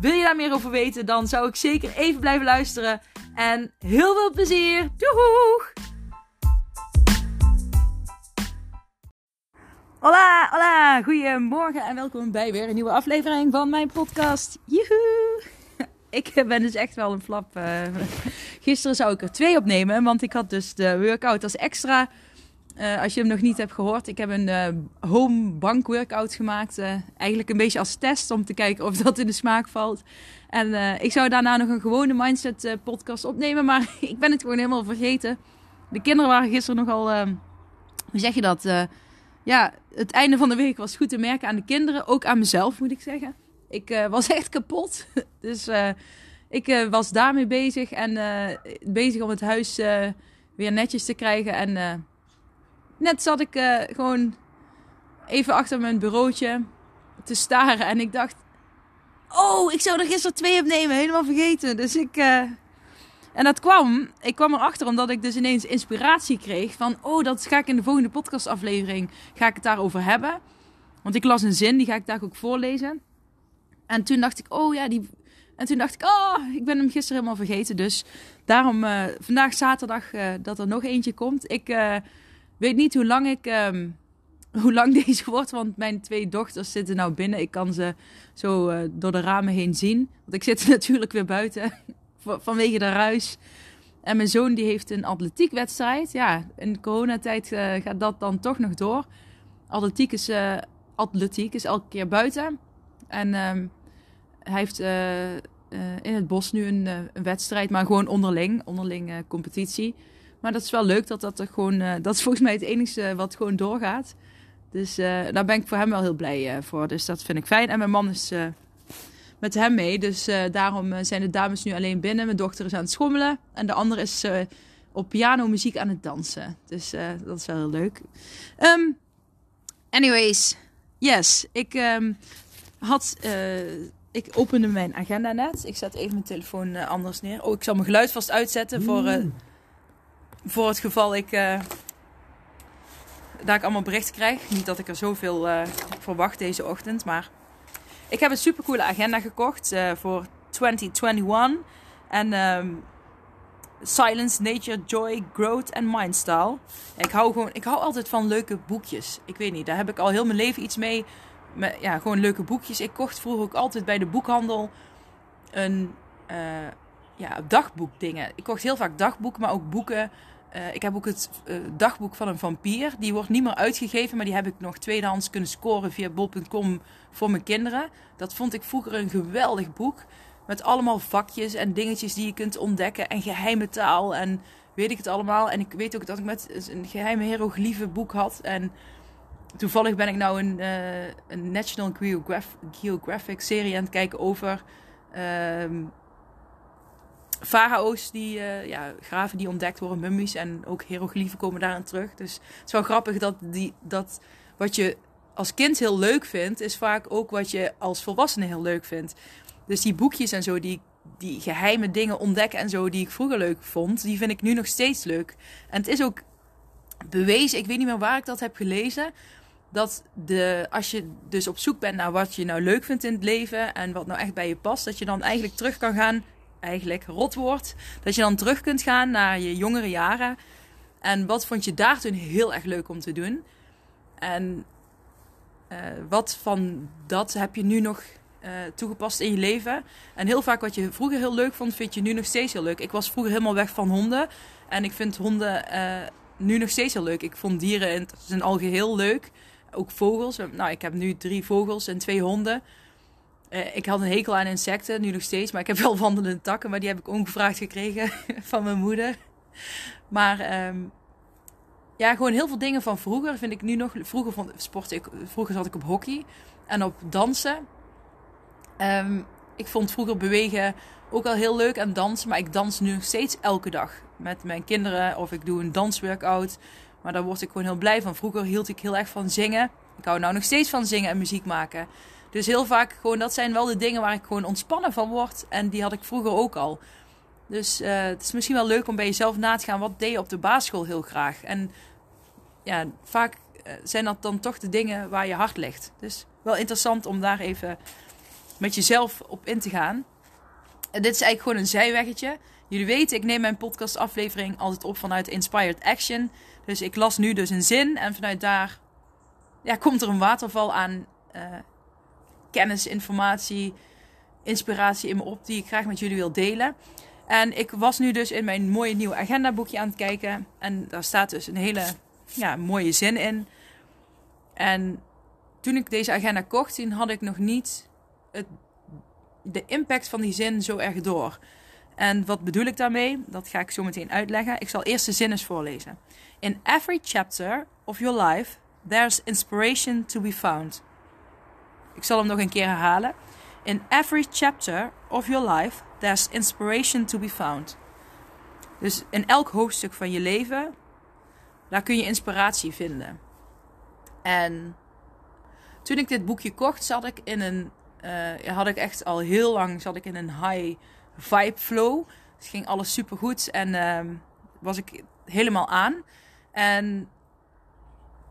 Wil je daar meer over weten, dan zou ik zeker even blijven luisteren. En heel veel plezier! Doeg! Hola, hola, goedemorgen en welkom bij weer een nieuwe aflevering van mijn podcast. Joehoe! Ik ben dus echt wel een flap. Uh, gisteren zou ik er twee opnemen, want ik had dus de workout als extra. Uh, als je hem nog niet hebt gehoord, ik heb een uh, home bank workout gemaakt. Uh, eigenlijk een beetje als test om te kijken of dat in de smaak valt. En ik zou daarna nog een gewone mindset podcast opnemen, maar ik ben het gewoon helemaal vergeten. De kinderen waren gisteren nogal, hoe zeg je dat? ja, het einde van de week was goed te merken aan de kinderen, ook aan mezelf moet ik zeggen. Ik was echt kapot, dus ik was daarmee bezig en bezig om het huis weer netjes te krijgen en net zat ik uh, gewoon even achter mijn bureautje te staren. En ik dacht, oh, ik zou er gisteren twee opnemen. Helemaal vergeten. Dus ik... Uh... En dat kwam, ik kwam erachter omdat ik dus ineens inspiratie kreeg van, oh, dat ga ik in de volgende podcastaflevering, ga ik het daarover hebben. Want ik las een zin, die ga ik daar ook voorlezen. En toen dacht ik, oh ja, die... En toen dacht ik, oh, ik ben hem gisteren helemaal vergeten. Dus daarom uh, vandaag zaterdag dat er nog eentje komt. Ik weet niet hoe lang ik. Ehm, hoe lang deze wordt, want mijn twee dochters zitten nou binnen. Ik kan ze zo uh, door de ramen heen zien. Want ik zit natuurlijk weer buiten vanwege de ruis. En mijn zoon die heeft een atletiekwedstrijd. Ja, in coronatijd uh, gaat dat dan toch nog door. Atletiek is, uh, atletiek is elke keer buiten. En um, hij heeft in het bos nu een, een, wedstrijd, maar gewoon onderling, onderling competitie. Maar dat is wel leuk dat dat er gewoon. Uh, dat is volgens mij het enige wat gewoon doorgaat. Dus uh, daar ben ik voor hem wel heel blij uh, voor. Dus dat vind ik fijn. En mijn man is met hem mee. Dus daarom zijn de dames nu alleen binnen. Mijn dochter is aan het schommelen. En de andere is op piano muziek aan het dansen. Dus dat is wel heel leuk. Um, anyways, yes. Ik um, had ik opende mijn agenda net. Ik zet even mijn telefoon anders neer. Oh, ik zal mijn geluid vast uitzetten voor, uh, voor het geval ik. Uh, daar ik allemaal berichten krijg. Niet dat ik er zoveel uh, verwacht deze ochtend. Maar ik heb een supercoole agenda gekocht uh, voor 2021. En um, Silence, Nature, Joy, Growth en Mindstyle. Ik hou, gewoon, ik hou altijd van leuke boekjes. Ik weet niet, daar heb ik al heel mijn leven iets mee. Met, ja, gewoon leuke boekjes. Ik kocht vroeger ook altijd bij de boekhandel een ja, dagboekdingen. Ik kocht heel vaak dagboeken, maar ook boeken uh, ik heb ook het uh, dagboek van een vampier. Die wordt niet meer uitgegeven, maar die heb ik nog tweedehands kunnen scoren via bol.com voor mijn kinderen. Dat vond ik vroeger een geweldig boek. Met allemaal vakjes en dingetjes die je kunt ontdekken. En geheime taal en weet ik het allemaal. En ik weet ook dat ik met een geheime hieroglyphen boek had. En toevallig ben ik nou een, uh, een National Geographic, Geographic serie aan het kijken over... Ehm, farao's, die, uh, ja, graven die ontdekt worden, mummies en ook hieroglyphen komen daarin terug. Dus het is wel grappig dat, die, dat wat je als kind heel leuk vindt, is vaak ook wat je als volwassene heel leuk vindt. Dus die boekjes en zo, die, die geheime dingen ontdekken en zo, die ik vroeger leuk vond, die vind ik nu nog steeds leuk. En het is ook bewezen, ik weet niet meer waar ik dat heb gelezen, dat de, als je dus op zoek bent naar wat je nou leuk vindt in het leven en wat nou echt bij je past, dat je dan eigenlijk terug kan gaan eigenlijk rot wordt. Dat je dan terug kunt gaan naar je jongere jaren. En wat vond je daar toen heel erg leuk om te doen? En uh, wat van dat heb je nu nog uh, toegepast in je leven? En heel vaak wat je vroeger heel leuk vond, vind je nu nog steeds heel leuk. Ik was vroeger helemaal weg van honden. En ik vind honden uh, nu nog steeds heel leuk. Ik vond dieren in zijn algeheel leuk. Ook vogels. Nou, ik heb nu drie vogels en twee honden. Uh, ik had een hekel aan insecten, nu nog steeds. Maar ik heb wel wandelende takken, maar die heb ik ongevraagd gekregen van mijn moeder. Maar um, ja, gewoon heel veel dingen van vroeger vind ik nu nog. Vroeger vond, sportte ik, vroeger zat ik op hockey en op dansen. Um, ik vond vroeger bewegen ook al heel leuk en dansen. Maar ik dans nu nog steeds elke dag met mijn kinderen. Of ik doe een dansworkout. Maar daar word ik gewoon heel blij van. Vroeger hield ik heel erg van zingen. Ik hou nou nog steeds van zingen en muziek maken. Dus heel vaak gewoon, dat zijn wel de dingen waar ik gewoon ontspannen van word. En die had ik vroeger ook al. Dus uh, het is misschien wel leuk om bij jezelf na te gaan. Wat deed je op de basisschool heel graag? En ja, vaak eh, zijn dat dan toch de dingen waar je hart ligt. Dus wel interessant om daar even met jezelf op in te gaan. En dit is eigenlijk gewoon een zijweggetje. Jullie weten, ik neem mijn podcastaflevering altijd op vanuit Inspired Action. Dus ik las nu dus een zin en vanuit daar ja, komt er een waterval aan uh, kennis, informatie, inspiratie in me op die ik graag met jullie wil delen. En ik was nu dus in mijn mooie nieuwe agendaboekje aan het kijken. En daar staat dus een hele ja, mooie zin in. En toen ik deze agenda kocht, toen had ik nog niet het, de impact van die zin zo erg door. En wat bedoel ik daarmee? Dat ga ik zo meteen uitleggen. Ik zal eerst de zin eens voorlezen. In every chapter of your life, there's inspiration to be found. Ik zal hem nog een keer herhalen. In every chapter of your life, there's inspiration to be found. Dus in elk hoofdstuk van je leven, daar kun je inspiratie vinden. En toen ik dit boekje kocht, zat ik in een, uh, had ik echt al heel lang zat ik in een high vibe flow. Het ging alles super goed en uh, was ik helemaal aan. En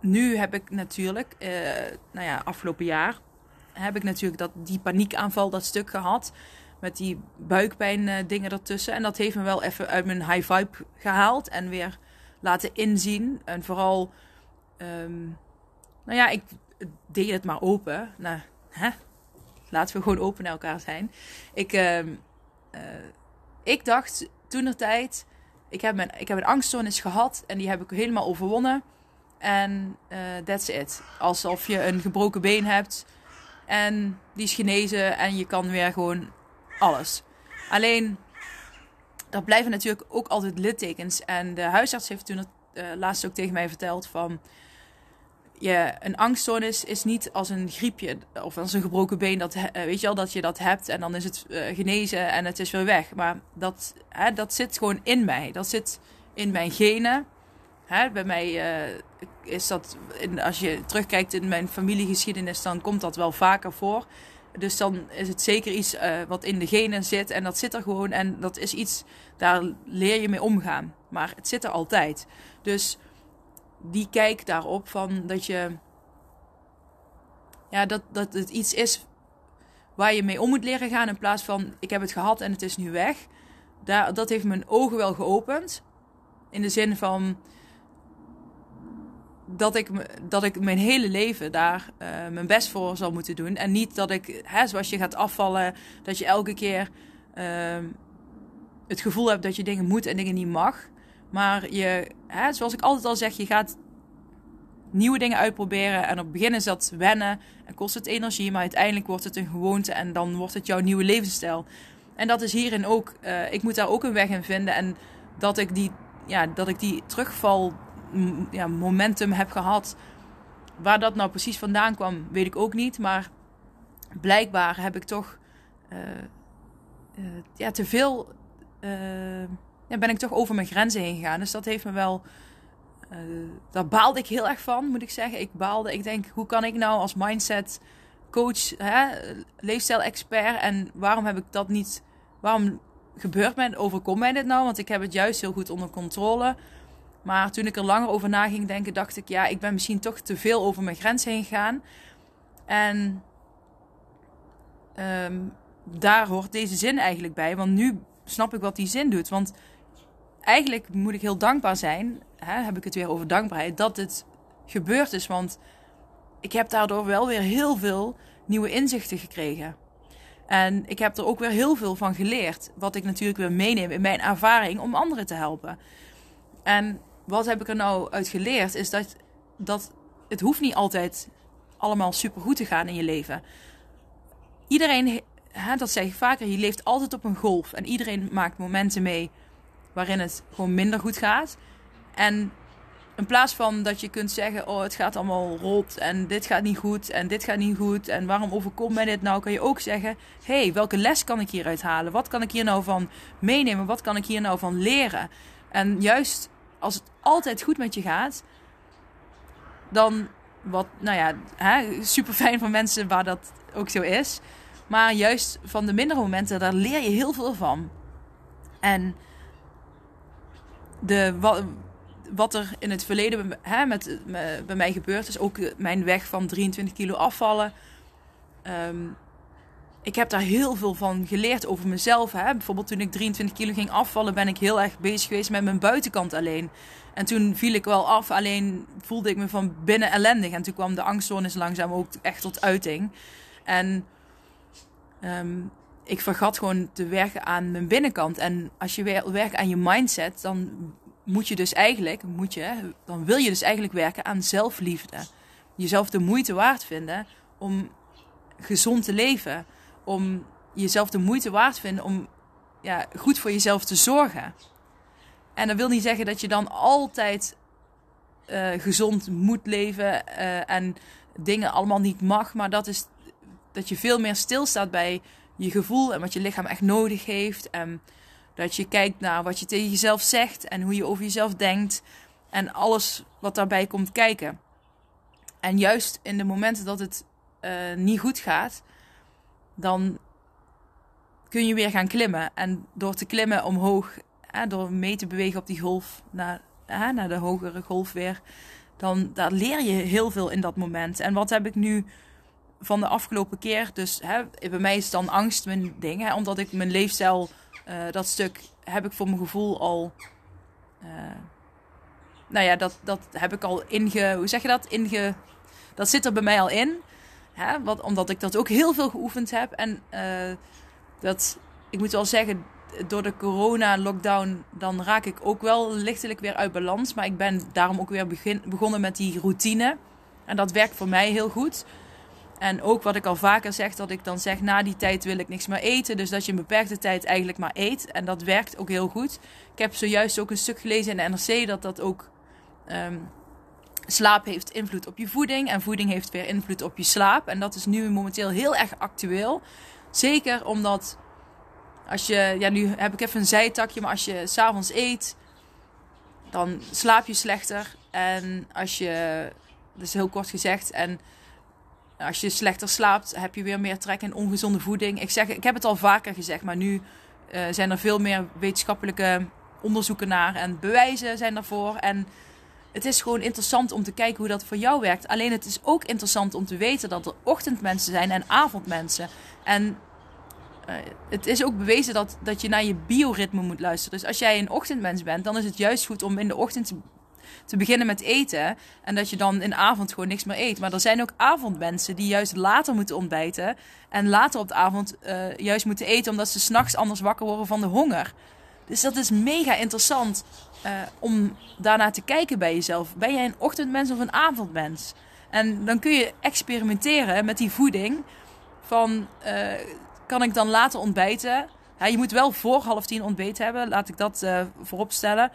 nu heb ik natuurlijk, uh, nou ja, afgelopen jaar heb ik natuurlijk dat, die paniekaanval, dat stuk gehad. Met die buikpijn uh, dingen ertussen. En dat heeft me wel even uit mijn high vibe gehaald. En weer laten inzien. En vooral, um, nou ja, ik deed het maar open. Nou, hè? Laten we gewoon open naar elkaar zijn. Ik, uh, uh, ik dacht toen er tijd, ik heb, mijn, ik heb een angststoornis gehad. En die heb ik helemaal overwonnen. En uh, that's it. Alsof je een gebroken been hebt. En die is genezen en je kan weer gewoon alles. Alleen, er blijven natuurlijk ook altijd littekens. En de huisarts heeft toen het uh, laatst ook tegen mij verteld van... Je, een angststoornis is niet als een griepje of als een gebroken been. Dat, uh, weet je al dat je dat hebt en dan is het genezen en het is weer weg. Maar dat, dat zit gewoon in mij. Dat zit in mijn genen. Hè, bij mij uh, is dat, als je terugkijkt in mijn familiegeschiedenis, dan komt dat wel vaker voor. Dus dan is het zeker iets uh, wat in de genen zit. En dat zit er gewoon. En dat is iets, daar leer je mee omgaan. Maar het zit er altijd. Dus die kijk daarop van dat je. Ja, dat, dat het iets is waar je mee om moet leren gaan. In plaats van ik heb het gehad en het is nu weg. Daar, dat heeft mijn ogen wel geopend. In de zin van dat ik, dat ik mijn hele leven daar uh, mijn best voor zal moeten doen. En niet dat ik, hè, zoals je gaat afvallen, dat je elke keer uh, het gevoel hebt dat je dingen moet en dingen niet mag. Maar je, hè, zoals ik altijd al zeg, je gaat nieuwe dingen uitproberen. En op het begin is dat wennen en kost het energie. Maar uiteindelijk wordt het een gewoonte en dan wordt het jouw nieuwe levensstijl. En dat is hierin ook, uh, ik moet daar ook een weg in vinden. En dat ik die, ja, dat ik die terugval ja, momentum heb gehad. Waar dat nou precies vandaan kwam, weet ik ook niet. Maar blijkbaar heb ik toch uh, uh, ja, te veel. Uh, ja, ben ik toch over mijn grenzen heen gegaan. Dus dat heeft me wel. daar baalde ik heel erg van, moet ik zeggen. Ik baalde. Ik denk, hoe kan ik nou als mindset coach, leefstijl-expert. En waarom heb ik dat niet. Waarom gebeurt mij, overkomt mij dit nou? Want ik heb het juist heel goed onder controle. Maar toen ik er langer over na ging denken, dacht ik, ja, ik ben misschien toch te veel over mijn grens heen gegaan. En um, daar hoort deze zin eigenlijk bij. Want nu snap ik wat die zin doet. Want eigenlijk moet ik heel dankbaar zijn, hè, heb ik het weer over dankbaarheid, dat het gebeurd is. Want ik heb daardoor wel weer heel veel nieuwe inzichten gekregen. En ik heb er ook weer heel veel van geleerd. Wat ik natuurlijk weer meeneem in mijn ervaring om anderen te helpen. En wat heb ik er nou uit geleerd? Is dat, dat het hoeft niet altijd allemaal super goed te gaan in je leven. Iedereen, hè, dat zeg ik vaker, je leeft altijd op een golf. En iedereen maakt momenten mee waarin het gewoon minder goed gaat. En in plaats van dat je kunt zeggen: Oh, het gaat allemaal rot en dit gaat niet goed en dit gaat niet goed en waarom overkomt mij dit nou? Kan je ook zeggen: hey, welke les kan ik hieruit halen? Wat kan ik hier nou van meenemen? Wat kan ik hier nou van leren? En juist als het altijd goed met je gaat, dan wat, nou ja, hè, super fijn voor mensen waar dat ook zo is. Maar juist van de mindere momenten, daar leer je heel veel van. En de, wat, wat er in het verleden hè, met, bij mij gebeurd is, ook mijn weg van 23 kilo afvallen. Ehm, ik heb daar heel veel van geleerd over mezelf. Hè. Bijvoorbeeld toen ik 23 kilo ging afvallen, ben ik heel erg bezig geweest met mijn buitenkant alleen. En toen viel ik wel af, alleen voelde ik me van binnen ellendig. En toen kwam de angststoornis langzaam ook echt tot uiting. En ehm, ik vergat gewoon te werken aan mijn binnenkant. En als je werkt aan je mindset, dan moet je dus eigenlijk, moet je, dan wil je dus eigenlijk werken aan zelfliefde. Jezelf de moeite waard vinden om gezond te leven. Om jezelf de moeite waard vinden om ja, goed voor jezelf te zorgen. En dat wil niet zeggen dat je dan altijd uh, gezond moet leven uh, en dingen allemaal niet mag. Maar dat is dat je veel meer stilstaat bij je gevoel en wat je lichaam echt nodig heeft. En dat je kijkt naar wat je tegen jezelf zegt en hoe je over jezelf denkt. En alles wat daarbij komt kijken. En juist in de momenten dat het uh, niet goed gaat, dan kun je weer gaan klimmen. En door te klimmen omhoog, hè, door mee te bewegen op die golf naar, hè, naar de hogere golf weer, dan daar leer je heel veel in dat moment. En wat heb ik nu van de afgelopen keer? Dus hè, bij mij is dan angst mijn ding, hè, omdat ik mijn leefstijl uh, dat stuk heb ik voor mijn gevoel al. Uh, nou ja, dat, dat heb ik al inge. Hoe zeg je dat? Inge. Dat zit er bij mij al in. Hè? Omdat ik dat ook heel veel geoefend heb. En uh, dat. Ik moet wel zeggen, door de corona-lockdown. dan raak ik ook wel lichtelijk weer uit balans. Maar ik ben daarom ook weer begonnen met die routine. En dat werkt voor mij heel goed. En ook wat ik al vaker zeg, dat ik dan zeg, na die tijd wil ik niks meer eten. Dus dat je een beperkte tijd eigenlijk maar eet. En dat werkt ook heel goed. Ik heb zojuist ook een stuk gelezen in de NRC dat dat ook... Um, slaap heeft invloed op je voeding en voeding heeft weer invloed op je slaap. En dat is nu momenteel heel erg actueel. Zeker omdat als je, ja nu heb ik even een zijtakje, maar als je s'avonds eet, dan slaap je slechter. En als je, dat is heel kort gezegd, en als je slechter slaapt, heb je weer meer trek in ongezonde voeding. Ik, zeg, ik heb het al vaker gezegd, maar nu uh, zijn er veel meer wetenschappelijke onderzoeken naar en bewijzen zijn daarvoor. En het is gewoon interessant om te kijken hoe dat voor jou werkt. Alleen het is ook interessant om te weten dat er ochtendmensen zijn en avondmensen. En uh, het is ook bewezen dat, dat je naar je bioritme moet luisteren. Dus als jij een ochtendmens bent, dan is het juist goed om in de ochtend te beginnen met eten. En dat je dan in de avond gewoon niks meer eet. Maar er zijn ook avondmensen die juist later moeten ontbijten. En later op de avond uh, juist moeten eten omdat ze s'nachts anders wakker worden van de honger. Dus dat is mega interessant uh, om daarnaar te kijken bij jezelf. Ben jij een ochtendmens of een avondmens? En dan kun je experimenteren met die voeding. Van uh, kan ik dan later ontbijten? Je moet wel voor half tien ontbeten hebben. Laat ik dat uh, voorop stellen.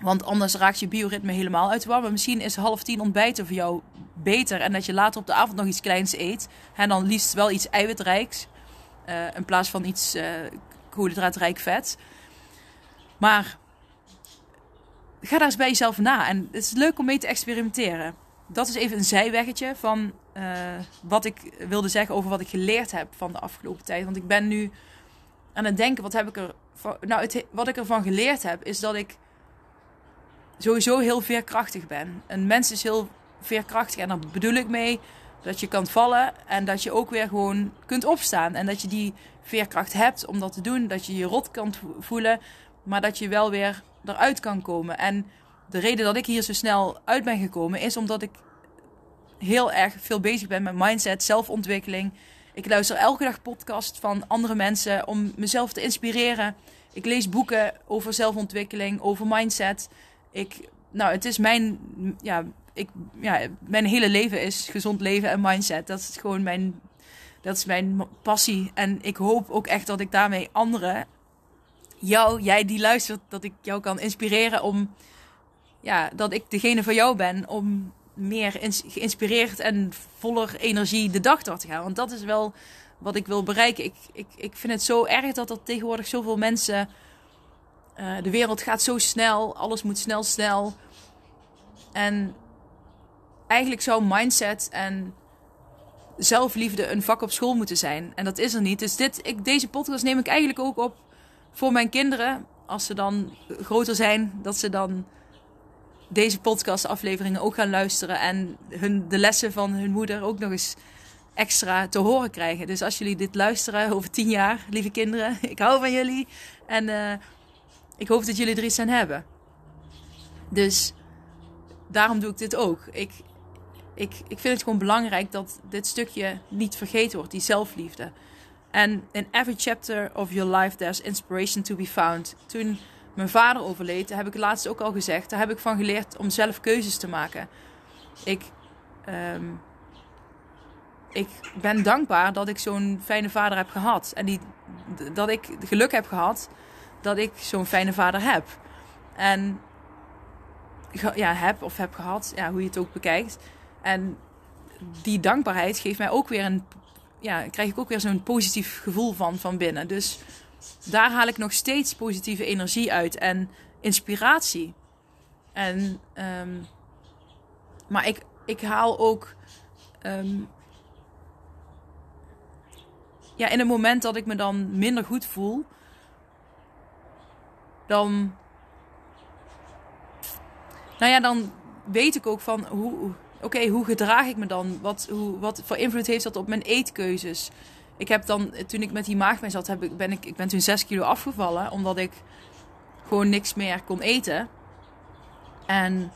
Want anders raakt je bioritme helemaal uit de. Maar misschien is half tien ontbijten voor jou beter. En dat je later op de avond nog iets kleins eet. En dan liefst wel iets eiwitrijks. In plaats van iets koolhydraatrijk vet. Maar ga daar eens bij jezelf na. En het is leuk om mee te experimenteren. Dat is even een zijweggetje van uh, wat ik wilde zeggen over wat ik geleerd heb van de afgelopen tijd. Want ik ben nu aan het denken, wat heb ik er. Nou, het, wat ik ervan geleerd heb, is dat ik sowieso heel veerkrachtig ben. Een mens is heel veerkrachtig en daar bedoel ik mee dat je kan vallen en dat je ook weer gewoon kunt opstaan. En dat je die veerkracht hebt om dat te doen. Dat je je rot kan voelen, maar dat je wel weer eruit kan komen. En de reden dat ik hier zo snel uit ben gekomen is omdat ik heel erg veel bezig ben met mindset, zelfontwikkeling. Ik luister elke dag podcast van andere mensen om mezelf te inspireren. Ik lees boeken over zelfontwikkeling, over mindset ik, nou, het is mijn, ja, ik, ja, mijn hele leven is gezond leven en mindset. Dat is gewoon mijn, dat is mijn passie. En ik hoop ook echt dat ik daarmee anderen, jou, jij die luistert, dat ik jou kan inspireren om ja, dat ik degene van jou ben om meer geïnspireerd en voller energie de dag door te gaan. Want dat is wel wat ik wil bereiken. Ik, ik, ik vind het zo erg dat er tegenwoordig zoveel mensen. Uh, de wereld gaat zo snel, alles moet snel, snel. En eigenlijk zou mindset en zelfliefde een vak op school moeten zijn. En dat is er niet. Dus dit, ik, deze podcast neem ik eigenlijk ook op voor mijn kinderen. Als ze dan groter zijn, dat ze dan deze podcastafleveringen ook gaan luisteren. En hun, de lessen van hun moeder ook nog eens extra te horen krijgen. Dus als jullie dit luisteren over tien jaar, lieve kinderen, ik hou van jullie. En uh, ik hoop dat jullie er iets aan hebben. Dus daarom doe ik dit ook. Ik, ik, ik vind het gewoon belangrijk dat dit stukje niet vergeten wordt, die zelfliefde. En in every chapter of your life there's inspiration to be found. Toen mijn vader overleed, heb ik laatst ook al gezegd, daar heb ik van geleerd om zelf keuzes te maken. Ik, um, ik ben dankbaar dat ik zo'n fijne vader heb gehad. En die, dat ik geluk heb gehad dat ik zo'n fijne vader heb. En ja, heb of heb gehad, ja, hoe je het ook bekijkt. En die dankbaarheid geeft mij ook weer een, ja, krijg ik ook weer zo'n positief gevoel van van binnen. Dus daar haal ik nog steeds positieve energie uit en inspiratie. En, um, maar ik, ik haal ook um, ja, in het moment dat ik me dan minder goed voel, dan. Nou ja, dan weet ik ook van hoe. Oké, hoe gedraag ik me dan? Wat, hoe, wat voor invloed heeft dat op mijn eetkeuzes? Ik heb dan, toen ik met die maagpijn zat, heb ik, ben ik, ik ben toen 6 kilo afgevallen. Omdat ik gewoon niks meer kon eten. En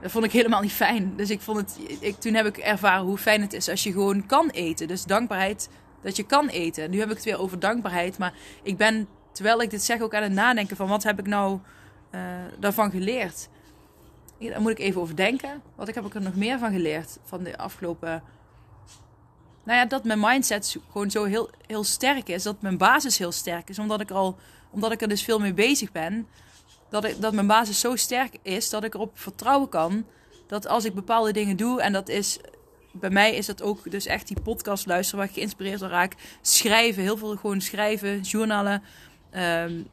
dat vond ik helemaal niet fijn. Dus ik vond het, ik, toen heb ik ervaren hoe fijn het is als je gewoon kan eten. Dus dankbaarheid dat je kan eten. Nu heb ik het weer over dankbaarheid. Maar ik ben, terwijl ik dit zeg, ook aan het nadenken van wat heb ik nou uh, daarvan geleerd. Daar moet ik even over denken. Wat heb ik er nog meer van geleerd van de afgelopen... Nou ja, dat mijn mindset gewoon zo heel, heel sterk is. Dat mijn basis heel sterk is. Omdat ik, er al, omdat ik er dus veel mee bezig ben. Dat, ik, dat mijn basis zo sterk is dat ik erop vertrouwen kan. Dat als ik bepaalde dingen doe, en dat is bij mij is dat ook dus echt die podcast luisteren waar ik geïnspireerd door raak. Schrijven, heel veel gewoon schrijven, journalen, um,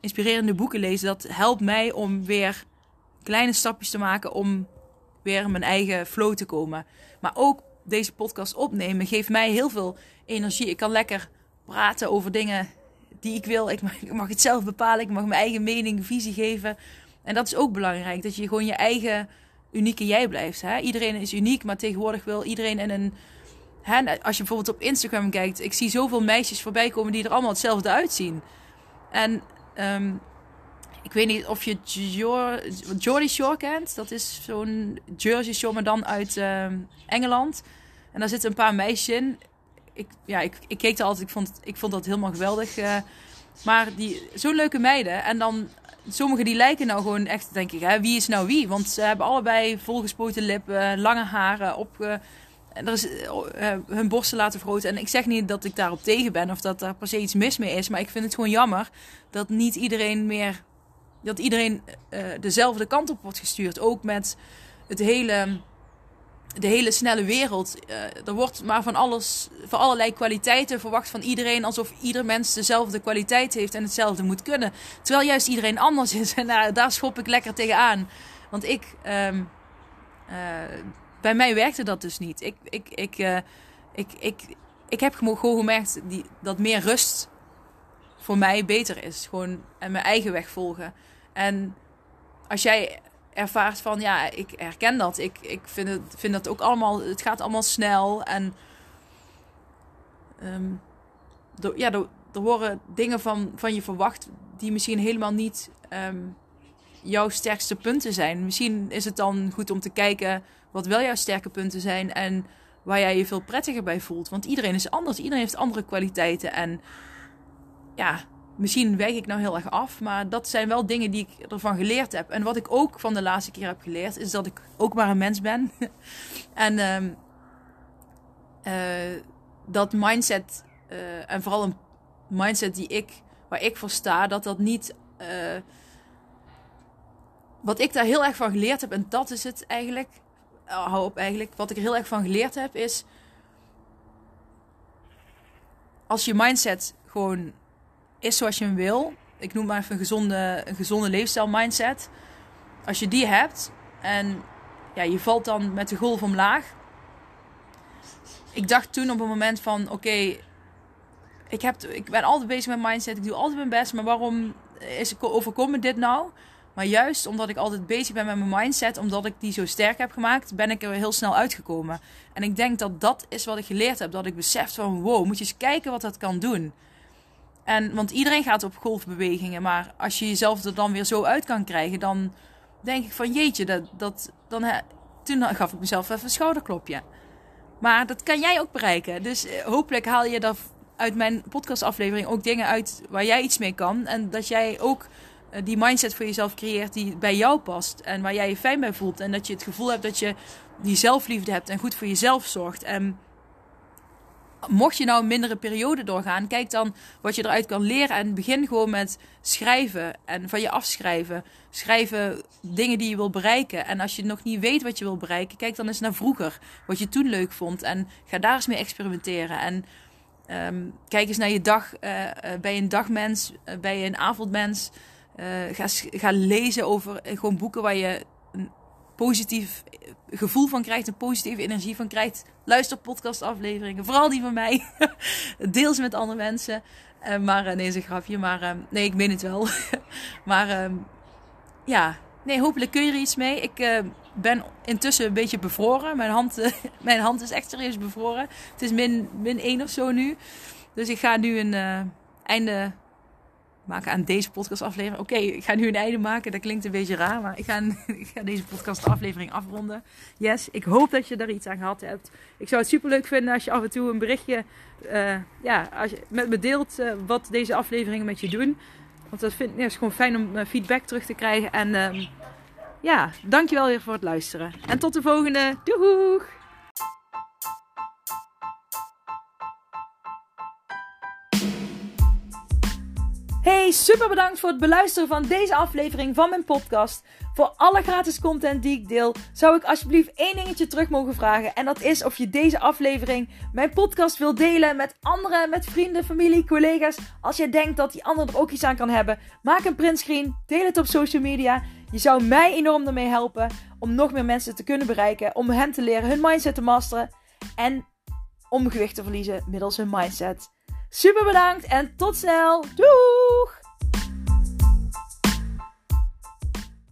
inspirerende boeken lezen. Dat helpt mij om weer kleine stapjes te maken om weer mijn eigen flow te komen. Maar ook deze podcast opnemen geeft mij heel veel energie. Ik kan lekker praten over dingen die ik wil. Ik mag, het zelf bepalen. Ik mag mijn eigen mening, visie geven. En dat is ook belangrijk. Dat je gewoon je eigen unieke jij blijft. Hè? Iedereen is uniek, maar tegenwoordig wil iedereen in een. Hè, als je bijvoorbeeld op Instagram kijkt, ik zie zoveel meisjes voorbij komen die er allemaal hetzelfde uitzien. En um, ik weet niet of je Jordy Shore kent. Dat is zo'n Jersey Shore, maar dan uit uh, Engeland. En daar zitten een paar meisjes in. Ik, ja, ik, ik keek er altijd, ik vond, ik vond dat helemaal geweldig. Uh, maar zo'n leuke meiden. En dan sommigen die lijken nou gewoon echt, denk ik, hè, wie is nou wie? Want ze hebben allebei volgespoten lippen, lange haren, op, er is, uh, hun borsten laten vergroten. En ik zeg niet dat ik daarop tegen ben of dat daar per se iets mis mee is. Maar ik vind het gewoon jammer dat niet iedereen meer, dat iedereen uh, dezelfde kant op wordt gestuurd. Ook met het hele de hele snelle wereld. Uh, er wordt maar van alles, van allerlei kwaliteiten verwacht van iedereen. Alsof ieder mens dezelfde kwaliteit heeft en hetzelfde moet kunnen. Terwijl juist iedereen anders is. En daar schop ik lekker tegenaan. Want ik, uh, bij mij werkte dat dus niet. Ik, ik, ik, ik, ik, ik heb gewoon gemerkt die, dat meer rust voor mij beter is. Gewoon en mijn eigen weg volgen. En als jij ervaart van ja, ik herken dat. Ik, ik vind, het, vind dat ook allemaal, het gaat allemaal snel. En um, ja, er, worden dingen van, van je verwacht die misschien helemaal niet um, jouw sterkste punten zijn. Misschien is het dan goed om te kijken wat wel jouw sterke punten zijn en waar jij je veel prettiger bij voelt. Want iedereen is anders, iedereen heeft andere kwaliteiten. En ja, misschien wijk ik nou heel erg af, maar dat zijn wel dingen die ik ervan geleerd heb. En wat ik ook van de laatste keer heb geleerd, is dat ik ook maar een mens ben. en uh, uh, dat mindset, uh, en vooral een mindset die ik, waar ik voor sta, dat dat niet. Eh, wat ik daar heel erg van geleerd heb, en dat is het eigenlijk. Hou op eigenlijk. Wat ik er heel erg van geleerd heb is. Als je mindset gewoon is zoals je hem wil. Ik noem maar even een gezonde, een gezonde leefstijl mindset. Als je die hebt en ja, je valt dan met de golf omlaag. Ik dacht toen op een moment van oké, ik, heb, ik ben altijd bezig met mindset. Ik doe altijd mijn best. Maar waarom is, overkomt me dit nou? Maar juist omdat ik altijd bezig ben met mijn mindset, omdat ik die zo sterk heb gemaakt, ben ik er heel snel uitgekomen. En ik denk dat dat is wat ik geleerd heb. Dat ik besef van wow, moet je eens kijken wat dat kan doen. En, want iedereen gaat op golfbewegingen. Maar als je jezelf er dan weer zo uit kan krijgen, dan denk ik van jeetje, dat, dat, dan, toen gaf ik mezelf even een schouderklopje. Maar dat kan jij ook bereiken. Dus eh, hopelijk haal je dat uit mijn podcastaflevering ook dingen uit waar jij iets mee kan. En dat jij ook eh, die mindset voor jezelf creëert die bij jou past. En waar jij je fijn bij voelt. En dat je het gevoel hebt dat je die zelfliefde hebt en goed voor jezelf zorgt. En mocht je nou een mindere periode doorgaan, kijk dan wat je eruit kan leren. En begin gewoon met schrijven en van je afschrijven. Schrijven dingen die je wil bereiken. En als je nog niet weet wat je wil bereiken, kijk dan eens naar vroeger. Wat je toen leuk vond. En ga daar eens mee experimenteren. En um, kijk eens naar je dag. Uh, ben je een dagmens? Uh, ben je een avondmens? ga, ga lezen over gewoon boeken waar je positief gevoel van krijgt, een positieve energie van krijgt. Luister podcastafleveringen, vooral die van mij. Deel ze met andere mensen. Uh, maar uh, nee, is een grapje. Maar uh, nee, ik meen het wel. maar ehm, ja, nee, hopelijk kun je er iets mee. Ik ben intussen een beetje bevroren. Mijn hand, mijn hand is echt serieus bevroren. Het is min, min 1 of zo nu. Dus ik ga nu een einde maken aan deze podcastaflevering. Oké, ik ga nu een einde maken. Dat klinkt een beetje raar, maar ik ga, ik ga deze afronden. Yes, ik hoop dat je daar iets aan gehad hebt. Ik zou het super leuk vinden als je af en toe een berichtje uh, ja, als je met me deelt uh, wat deze afleveringen met je doen. Want dat vind, ja, is gewoon fijn om uh, feedback terug te krijgen. En um, ja, dankjewel weer voor het luisteren. En tot de volgende. Doeg! Hey, super bedankt voor het beluisteren van deze aflevering van mijn podcast. Voor alle gratis content die ik deel, zou ik alsjeblieft één dingetje terug mogen vragen. En dat is of je deze aflevering, mijn podcast, wil delen met anderen, met vrienden, familie, collega's. Als je denkt dat die ander er ook iets aan kan hebben, maak een printscreen, deel het op social media. Je zou mij enorm ermee helpen om nog meer mensen te kunnen bereiken, om hen te leren hun mindset te masteren en om gewicht te verliezen middels hun mindset. Super bedankt en tot snel. Doeg!